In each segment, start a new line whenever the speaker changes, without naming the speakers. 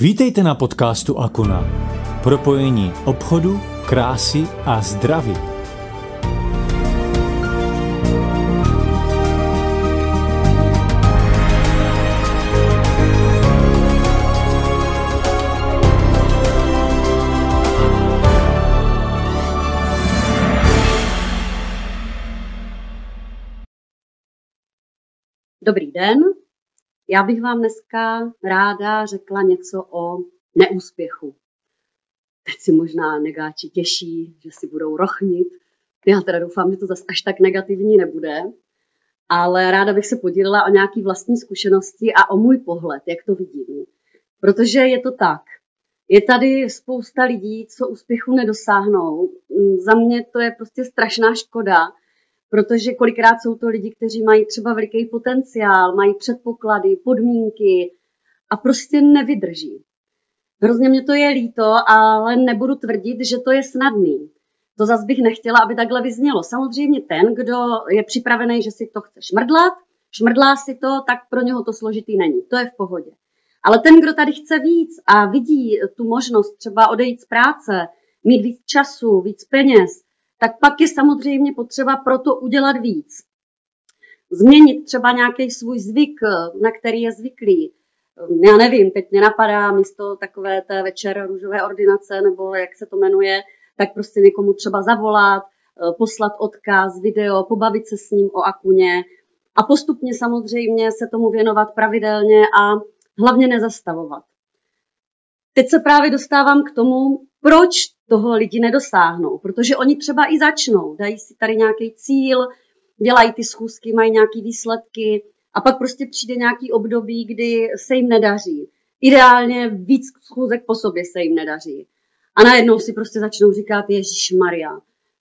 Vítejte na podcastu Akuna. Propojení obchodu, krásy a zdraví.
Dobrý den, já bych vám dneska ráda řekla něco o neúspěchu. Teď si možná negáči těší, že si budou rochnit. Já teda doufám, že to zase až tak negativní nebude. Ale ráda bych se podělila o nějaké vlastní zkušenosti a o můj pohled, jak to vidím. Protože je to tak. Je tady spousta lidí, co úspěchu nedosáhnou. Za mě to je prostě strašná škoda, protože kolikrát jsou to lidi, kteří mají třeba veliký potenciál, mají předpoklady, podmínky a prostě nevydrží. Hrozně mě to je líto, ale nebudu tvrdit, že to je snadný. To zase bych nechtěla, aby takhle vyznělo. Samozřejmě ten, kdo je připravený, že si to chce šmrdlat, šmrdlá si to, tak pro něho to složitý není. To je v pohodě. Ale ten, kdo tady chce víc a vidí tu možnost třeba odejít z práce, mít víc času, víc peněz, tak pak je samozřejmě potřeba proto udělat víc. Změnit třeba nějaký svůj zvyk, na který je zvyklý. Já nevím, teď mě napadá místo takové té večer růžové ordinace, nebo jak se to jmenuje, tak prostě někomu třeba zavolat, poslat odkaz, video, pobavit se s ním o akuně a postupně samozřejmě se tomu věnovat pravidelně a hlavně nezastavovat. Teď se právě dostávám k tomu, proč toho lidi nedosáhnou, protože oni třeba i začnou, dají si tady nějaký cíl, dělají ty schůzky, mají nějaké výsledky a pak prostě přijde nějaký období, kdy se jim nedaří. Ideálně víc schůzek po sobě se jim nedaří. A najednou si prostě začnou říkat, Ježíš Maria,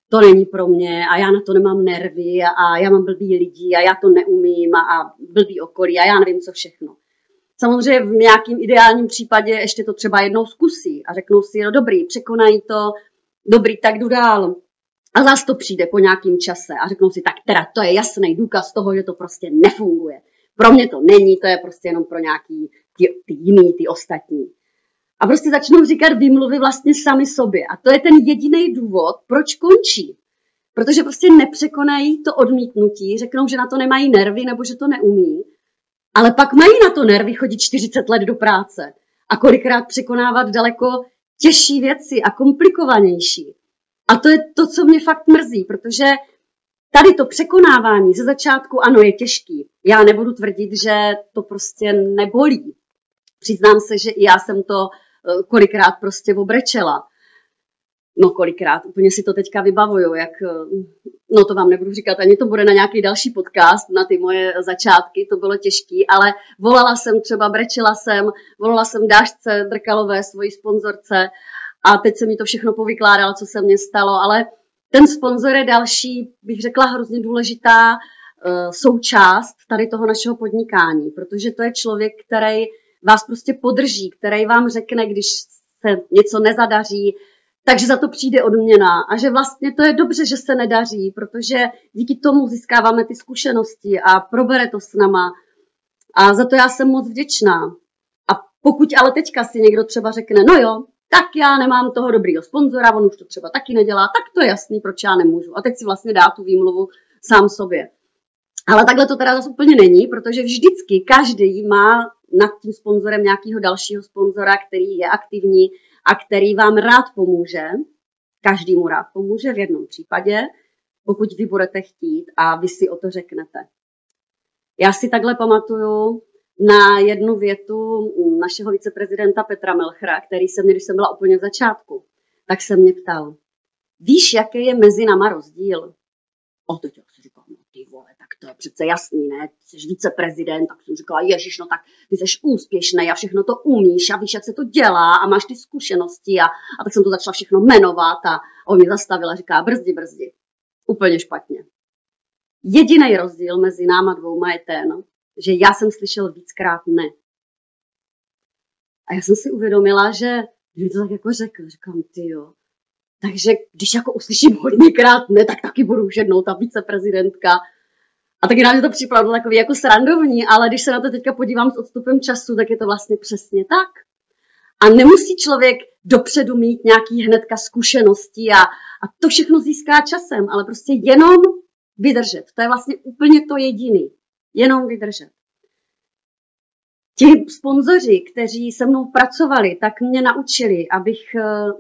to není pro mě a já na to nemám nervy a já mám blbý lidi a já to neumím a, a blbý okolí a já nevím co všechno. Samozřejmě v nějakým ideálním případě ještě to třeba jednou zkusí a řeknou si, no dobrý, překonají to, dobrý, tak jdu dál. A zase to přijde po nějakém čase a řeknou si, tak teda to je jasný důkaz toho, že to prostě nefunguje. Pro mě to není, to je prostě jenom pro nějaký ty, ty jiný, ty ostatní. A prostě začnou říkat výmluvy vlastně sami sobě. A to je ten jediný důvod, proč končí. Protože prostě nepřekonají to odmítnutí, řeknou, že na to nemají nervy nebo že to neumí ale pak mají na to nervy chodit 40 let do práce a kolikrát překonávat daleko těžší věci a komplikovanější. A to je to, co mě fakt mrzí, protože tady to překonávání ze začátku, ano, je těžký. Já nebudu tvrdit, že to prostě nebolí. Přiznám se, že i já jsem to eh, kolikrát prostě obrečela no kolikrát, úplně si to teďka vybavuju, jak, eh, no to vám nebudu říkat, ani to bude na nějaký další podcast, na ty moje začátky, to bylo těžký, ale volala jsem třeba, brečela jsem, volala jsem Dášce Drkalové, svojí sponzorce a teď se mi to všechno povykládalo, co se mně stalo, ale ten sponzor je další, bych řekla, hrozně důležitá uh, součást tady toho našeho podnikání, protože to je člověk, který vás prostě podrží, který vám řekne, když se něco nezadaří, takže za to přijde odměna a že vlastně to je dobře, že se nedaří, protože díky tomu získáváme ty zkušenosti a probere to s náma. A za to já jsem moc vděčná. A pokud ale teďka si někdo třeba řekne, no jo, tak já nemám toho dobrýho sponzora, on už to třeba taky nedělá, tak to je jasný, proč já nemůžu. A teď si vlastně dá tu výmluvu sám sobě. Ale takhle to teda zase úplně není, protože vždycky každý má nad tím sponzorem nějakého dalšího sponzora, který je aktivní, a který vám rád pomůže, každý mu rád pomůže v jednom případě, pokud vy budete chtít a vy si o to řeknete. Já si takhle pamatuju na jednu větu našeho viceprezidenta Petra Melchra, který se mě, když jsem byla úplně v začátku, tak se mě ptal, víš, jaký je mezi náma rozdíl? O to říkám, no ty vole, tak to je přece jasný, ne? Ty jsi viceprezident, tak jsem říkala, ježiš, no tak ty jsi úspěšný a všechno to umíš a víš, jak se to dělá a máš ty zkušenosti a, a tak jsem to začala všechno jmenovat a, on mě zastavila říká, brzdi, brzdi. Úplně špatně. Jediný rozdíl mezi náma dvouma je ten, že já jsem slyšel víckrát ne. A já jsem si uvědomila, že mi to tak jako řekl, říkám, ty jo, takže když jako uslyším hodněkrát ne, tak taky budu už jednou ta viceprezidentka. A taky nám to připadlo takový jako srandovní, ale když se na to teďka podívám s odstupem času, tak je to vlastně přesně tak. A nemusí člověk dopředu mít nějaký hnedka zkušenosti a, a to všechno získá časem, ale prostě jenom vydržet. To je vlastně úplně to jediný. Jenom vydržet. Ti sponzoři, kteří se mnou pracovali, tak mě naučili, abych, eh,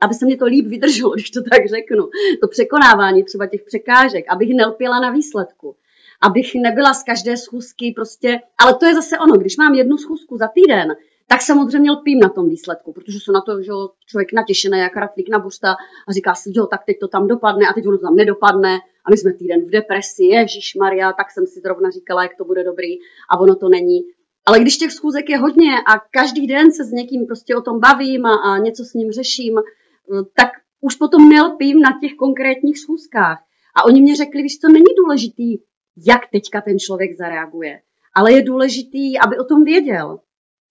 aby se mě to líp vydrželo, když to tak řeknu. To překonávání třeba těch překážek, abych nelpěla na výsledku. Abych nebyla z každé schůzky prostě, ale to je zase ono, když mám jednu schůzku za týden, tak samozřejmě lpím na tom výsledku, protože se na to, že člověk natěšený jak ratlík na busta a říká si, jo, tak teď to tam dopadne a teď ono tam nedopadne a my jsme týden v depresi, Ježíš Maria, tak jsem si zrovna říkala, jak to bude dobrý a ono to není. Ale když těch schůzek je hodně a každý den se s někým prostě o tom bavím a, a něco s ním řeším, tak už potom nelpím na těch konkrétních schůzkách. A oni mě řekli, víš, to není důležitý, jak teďka ten člověk zareaguje, ale je důležitý, aby o tom věděl.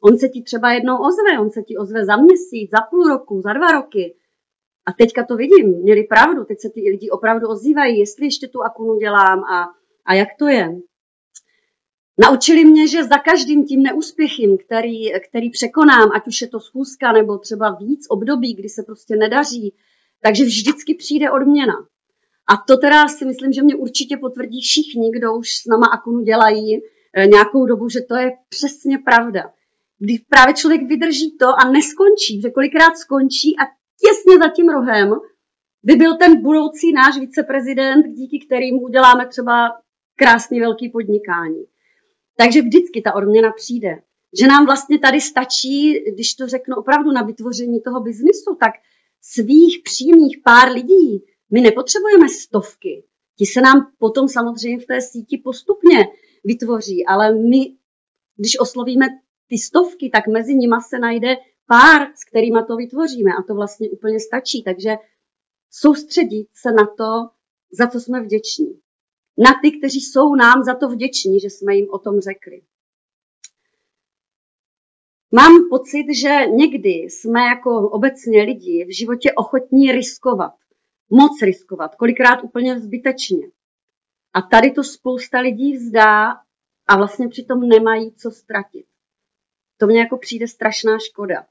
On se ti třeba jednou ozve, on se ti ozve za měsíc, za půl roku, za dva roky. A teďka to vidím, měli pravdu, teď se ty lidi opravdu ozývají, jestli ještě tu akunu dělám a, a jak to je. Naučili mě, že za každým tím neúspěchem, který, který překonám, ať už je to schůzka nebo třeba víc období, kdy se prostě nedaří, takže vždycky přijde odměna. A to teda si myslím, že mě určitě potvrdí všichni, kdo už s náma Akunu dělají eh, nějakou dobu, že to je přesně pravda. Když právě člověk vydrží to a neskončí, že kolikrát skončí a těsně za tím rohem by byl ten budoucí náš viceprezident, díky kterým uděláme třeba krásný velký podnikání. Takže vždycky ta odměna přijde. Že nám vlastně tady stačí, když to řeknu opravdu na vytvoření toho biznisu, tak svých přímých pár lidí, my nepotřebujeme stovky. Ti se nám potom samozřejmě v té síti postupně vytvoří, ale my, když oslovíme ty stovky, tak mezi nimi se najde pár, s kterými to vytvoříme a to vlastně úplně stačí. Takže soustředit se na to, za co jsme vděční na ty, kteří jsou nám za to vděční, že jsme jim o tom řekli. Mám pocit, že někdy jsme jako obecně lidi v životě ochotní riskovat. Moc riskovat, kolikrát úplně zbytečně. A tady to spousta lidí vzdá a vlastně přitom nemají co ztratit. To mně jako přijde strašná škoda.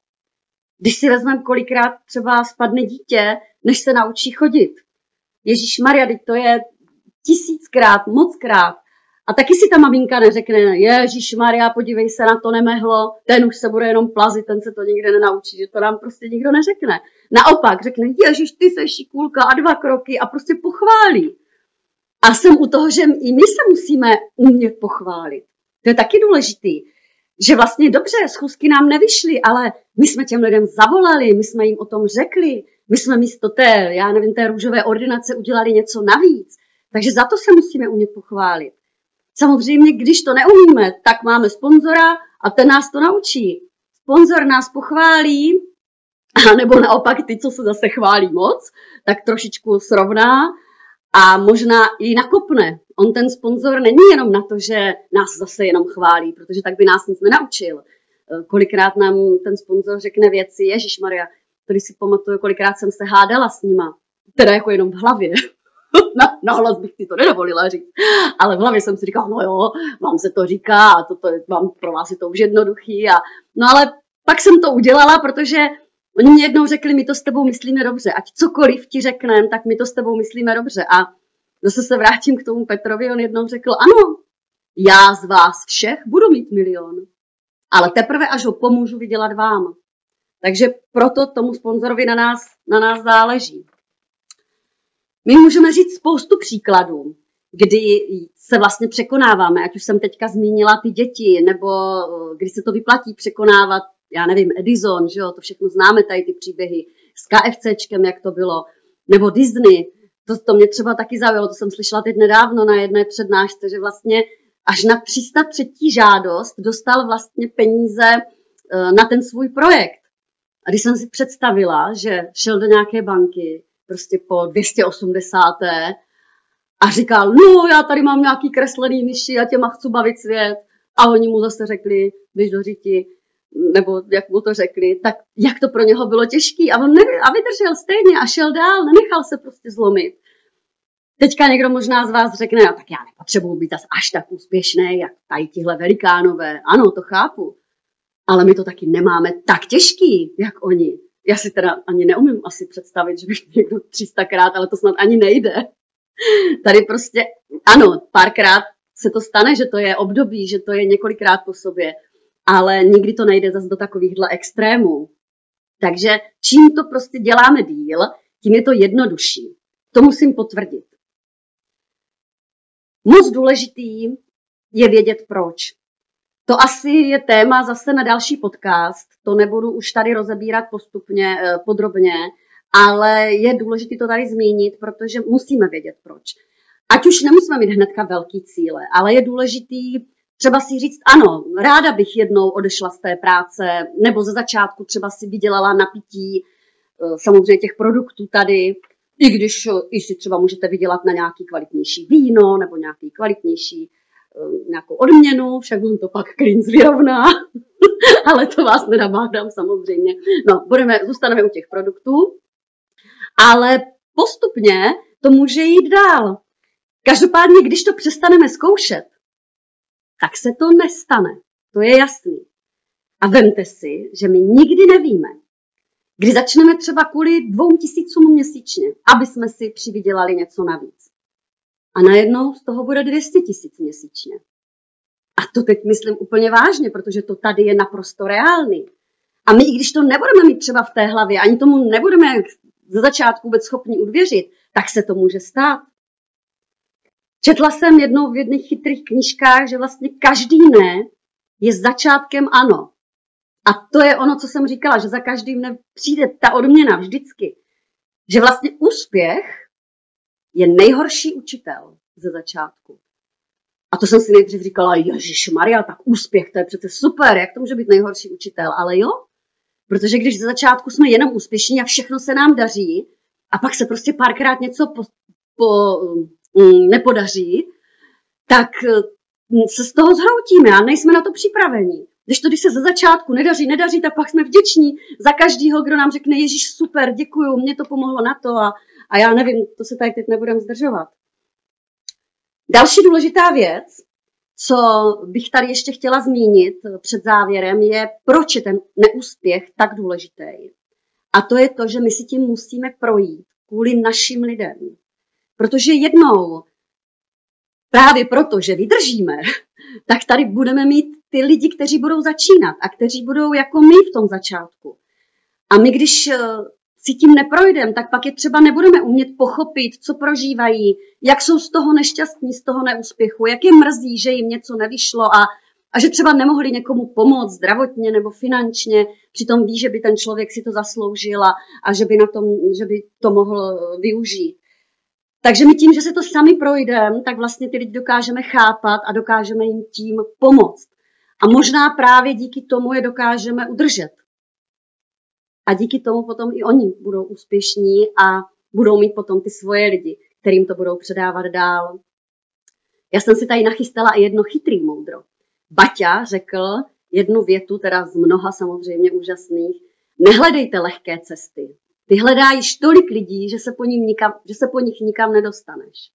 Když si vezmeme, kolikrát třeba spadne dítě, než se naučí chodit. Ježíš Maria, to je tisíckrát, mockrát. A taky si ta maminka neřekne, Ježíš Maria, podívej se na to nemehlo, ten už se bude jenom plazit, ten se to nikde nenaučí, že to nám prostě nikdo neřekne. Naopak řekne, Ježíš, ty jsi šikulka a dva kroky a prostě pochválí. A jsem u toho, že i my se musíme umět pochválit. To je taky důležitý. Že vlastně dobře, schůzky nám nevyšly, ale my jsme těm lidem zavolali, my jsme jim o tom řekli, my jsme místo té, já nevím, té růžové ordinace udělali něco navíc. Takže za to se musíme umět pochválit. Samozřejmě, když to neumíme, tak máme sponzora a ten nás to naučí. Sponzor nás pochválí, nebo naopak ty, co se zase chválí moc, tak trošičku srovná a možná i nakopne. On ten sponzor není jenom na to, že nás zase jenom chválí, protože tak by nás nic nenaučil. Kolikrát nám ten sponzor řekne věci, Ježíš Maria, tady si pamatuju, kolikrát jsem se hádala s nima, teda jako jenom v hlavě, na, hlas bych si to nedovolila říct. Ale v hlavě jsem si říkala, no jo, vám se to říká a toto, vám, pro vás je to už jednoduchý. A, no ale pak jsem to udělala, protože oni mě jednou řekli, my to s tebou myslíme dobře. Ať cokoliv ti řekneme, tak my to s tebou myslíme dobře. A zase se vrátím k tomu Petrovi, on jednou řekl, ano, já z vás všech budu mít milion. Ale teprve, až ho pomůžu vydělat vám. Takže proto tomu sponzorovi na nás, na nás záleží. My můžeme říct spoustu příkladů, kdy se vlastně překonáváme, ať už jsem teďka zmínila ty děti, nebo eh, kdy se to vyplatí překonávat, já nevím, Edison, že jo, to všechno známe tady ty příběhy, s KFCčkem, jak to bylo, nebo Disney, to, to mě třeba taky zaujalo, to jsem slyšela teď nedávno na jedné přednášce, že vlastně až na 303. žádost dostal vlastně peníze eh, na ten svůj projekt. A když jsem si představila, že šel do nějaké banky, prostě po 280. A říkal, no já tady mám nějaký kreslený myši a těma chci bavit svět. A oni mu zase řekli, když do říti, nebo jak mu to řekli, tak jak to pro něho bylo těžký. A on nevy, a vydržel stejně a šel dál, nenechal se prostě zlomit. Teďka někdo možná z vás řekne, no, tak já nepotřebuji být až tak úspěšný, jak tady tihle velikánové. Ano, to chápu. ale my to taky nemáme tak těžký, jak oni. Já si teda ani neumím asi představit, že bych někdo 300krát, ale to snad ani nejde. Tady prostě, ano, párkrát se to stane, že to je období, že to je několikrát po sobě, ale nikdy to nejde zase do takovýchhle extrémů. Takže čím to prostě děláme díl, tím je to jednodušší. To musím potvrdit. Moc důležitý je vědět proč. To asi je téma zase na další podcast, to nebudu už tady rozebírat postupně, eh, podrobně, ale je důležité to tady zmínit, protože musíme vědět proč. Ať už nemusíme mít hnedka velký cíle, ale je důležitý třeba si říct, ano, ráda bych jednou odešla z té práce, nebo ze začátku třeba si vydělala napití eh, samozřejmě těch produktů tady, i když eh, i si třeba můžete vydělat na nějaký kvalitnější víno nebo nějaký kvalitnější nějakou odměnu, však on to pak klin vyrovná, ale to vás nedabádám samozřejmě. No, budeme, zůstaneme u těch produktů, ale postupně to může jít dál. Každopádně, když to přestaneme zkoušet, tak se to nestane. To je jasný. A vemte si, že my nikdy nevíme, kdy začneme třeba kvůli dvou tisícům měsíčně, aby jsme si přivydělali něco navíc. A najednou z toho bude 200 tisíc měsíčně. A to teď myslím úplně vážně, protože to tady je naprosto reálný. A my, i když to nebudeme mít třeba v té hlavě, ani tomu nebudeme ze začátku vůbec schopni uvěřit, tak se to může stát. Četla jsem jednou v jedných chytrých knížkách, že vlastně každý ne je začátkem ano. A to je ono, co jsem říkala, že za každým ne přijde ta odměna vždycky. Že vlastně úspěch je nejhorší učitel ze začátku. A to jsem si nejdřív říkala, Ježíš Maria, tak úspěch, to je přece super, jak to může být nejhorší učitel? Ale jo, protože když ze začátku jsme jenom úspěšní a všechno se nám daří, a pak se prostě párkrát něco po, po, Mm, nepodaří, tak mm, se z toho zhroutíme a nejsme na to připraveni. Když to, když se ze začátku nedaří, nedaří, tak pak jsme vděční za každýho, kdo nám řekne, Ježíš, super, děkuju, mě to pomohlo na to a, a já nevím, to se tady teď nebudem zdržovat. Další důležitá věc, co bych tady ještě chtěla zmínit před závěrem, je, proč je ten neúspěch tak důležitý. A to je to, že my si tím musíme projít kvůli našim lidem. Protože jednou, právě proto, že vydržíme, tak tady budeme mít ty lidi, kteří budou začínat a kteří budou jako my v tom začátku. A my, když eh, si tím neprojdeme, tak pak je třeba nebudeme umět pochopit, co prožívají, jak jsou z toho nešťastní, z toho neúspěchu, jak je mrzí, že jim něco nevyšlo a, a že třeba nemohli někomu pomoct zdravotně nebo finančně, přitom ví, že by ten člověk si to zasloužil a, a že, by na tom, že by to mohl eh, využít. Takže my tím, že se to sami projdeme, tak vlastně ty lidi dokážeme chápat a dokážeme jim tím pomoct. A možná právě díky tomu je dokážeme udržet. A díky tomu potom i oni budou úspěšní a budou mít potom ty svoje lidi, kterým to budou předávat dál. Já jsem si tady nachystala i jedno chytrý moudro. Baťa řekl jednu větu, teda z mnoha samozřejmě úžasných, nehledejte lehké cesty, ty hledáš tolik lidí, že se po, ním nikam, že se po nich nikam nedostaneš.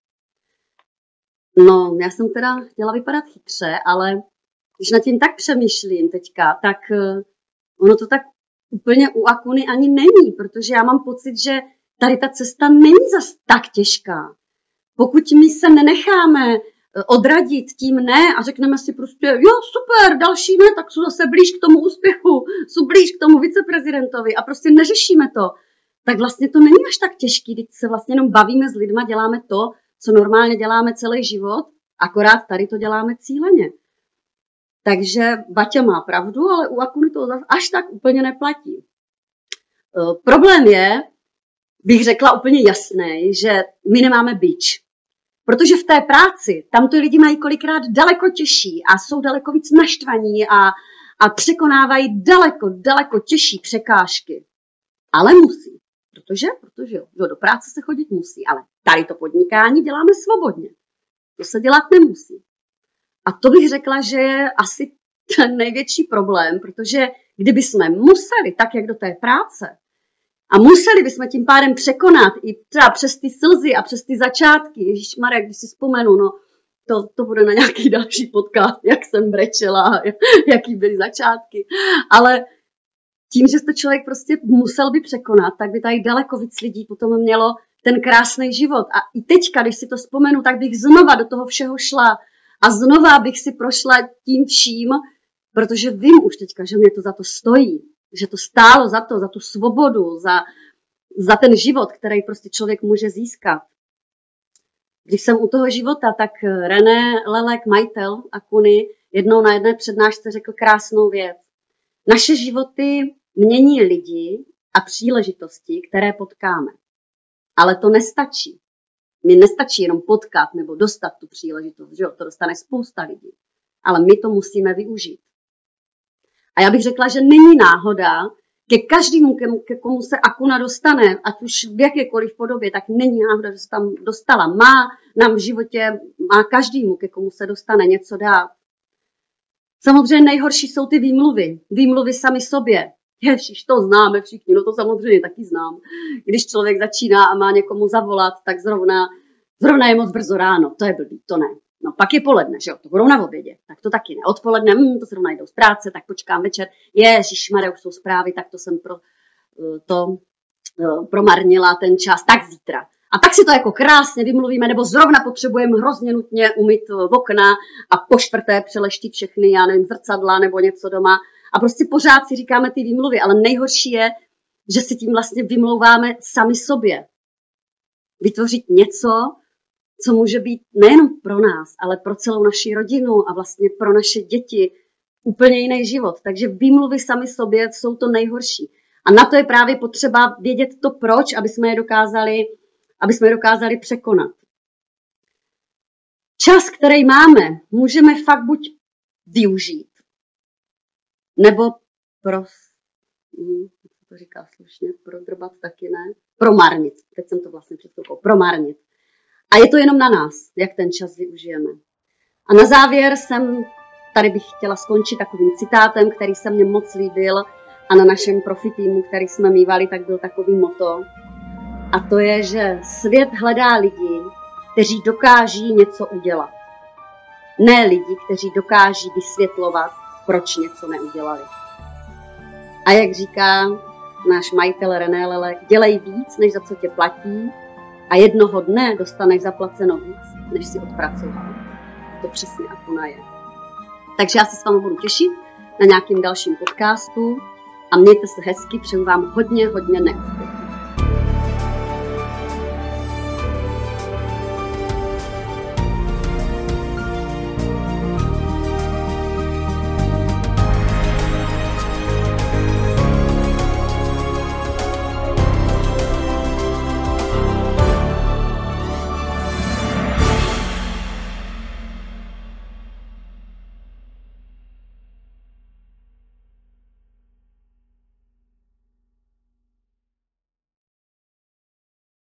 No, já jsem teda chtěla vypadat chytře, ale když nad tím tak přemýšlím teďka, tak uh, ono to tak úplně u Akuny ani není, protože já mám pocit, že tady ta cesta není zas tak těžká. Pokud my se nenecháme eh, odradit tím ne a řekneme si prostě, jo, super, další ne, tak jsou zase blíž k tomu úspěchu, jsou blíž k tomu viceprezidentovi a prostě neřešíme to, tak vlastně to není až tak těžký, když se vlastně jenom bavíme s lidma, děláme to, co normálně děláme celý život, akorát tady to děláme cíleně. Takže Baťa má pravdu, ale u Akuny to až tak úplně neplatí. E, problém je, bych řekla úplně jasný, že my nemáme bič. Protože v té práci, tam ty lidi mají kolikrát daleko těžší a jsou daleko víc naštvaní a, a překonávají daleko, daleko těžší překážky. Ale musí. Protože, protože jo, do práce se chodit musí, ale tady to podnikání děláme svobodně. To se dělat nemusí. A to bych řekla, že je asi ten největší problém, protože kdyby jsme museli tak, jak do té práce, a museli bychom tím pádem překonat i třeba přes ty slzy a přes ty začátky, Ježíš Marek, když si vzpomenu, no, to, to bude na nějaký další podcast, jak jsem brečela, jaký byly začátky. Ale tím, že to člověk prostě musel by překonat, tak by tady daleko víc lidí potom mělo ten krásný život. A i teďka, když si to vzpomenu, tak bych znova do toho všeho šla a znova bych si prošla tím vším, protože vím už teďka, že mě to za to stojí, že to stálo za to, za tu svobodu, za, za ten život, který prostě člověk může získat. Když jsem u toho života, tak René Lelek, majitel Akuny, jednou na jedné přednášce řekl krásnou věc. Naše životy mění lidi a příležitosti, které potkáme. Ale to nestačí. Mi nestačí jenom potkat nebo dostat tu příležitost, že jo? to dostane spousta lidí. Ale my to musíme využít. A já bych řekla, že není náhoda, ke každému, ke, komu se Akuna dostane, ať už v jakékoliv podobě, tak není náhoda, že se tam dostala. Má nám v životě, má každému, ke komu se dostane něco dát. Samozřejmě nejhorší jsou ty výmluvy. Výmluvy sami sobě. Ježiš, to známe všichni, no to samozřejmě taky znám. Když člověk začíná a má někomu zavolat, tak zrovna, zrovna je moc brzo ráno. To je blbý, to ne. No pak je poledne, že jo, to budou na obědě, tak to taky ne. Odpoledne, hm, to zrovna jdou z práce, tak počkám večer. Ježiš, Mare, už jsou zprávy, tak to jsem pro, eh, to eh, promarnila ten čas, tak zítra. A tak si to jako krásně vymluvíme, nebo zrovna potřebujeme hrozně nutně umyt eh, okna a po čtvrté přeleštit všechny, já nevím, zrcadla nebo něco doma. A prostě pořád si říkáme ty výmluvy, ale nejhorší je, že si tím vlastně vymlouváme sami sobě. Vytvořit něco, co může být nejenom pro nás, ale pro celou naši rodinu a vlastně pro naše děti úplně jiný život. Takže výmluvy sami sobě jsou to nejhorší. A na to je právě potřeba vědět to proč, aby jsme je dokázali, aby jsme je dokázali překonat. Čas, který máme, můžeme fakt buď využít, nebo pro, hm, to říká slušně, prodrbat taky ne, promarnit. Teď jsem to vlastně před chvilkou, promarnit. A je to jenom na nás, jak ten čas využijeme. A na závěr jsem, tady bych chtěla skončit takovým citátem, který se mně moc líbil a na našem profitýmu, který jsme mývali, tak byl takový moto. A to je, že svět hledá lidi, kteří dokáží něco udělat. Ne lidi, kteří dokáží vysvětlovat, proč něco neudělali. A jak říká náš majitel René Lele, dělej víc, než za co tě platí, a jednoho dne dostaneš zaplaceno víc, než si odpracoval. To přesně Akuna je. Takže já se s vámi budu těšit na nějakým dalším podcastu a mějte se hezky, přeju vám hodně, hodně neúspěch.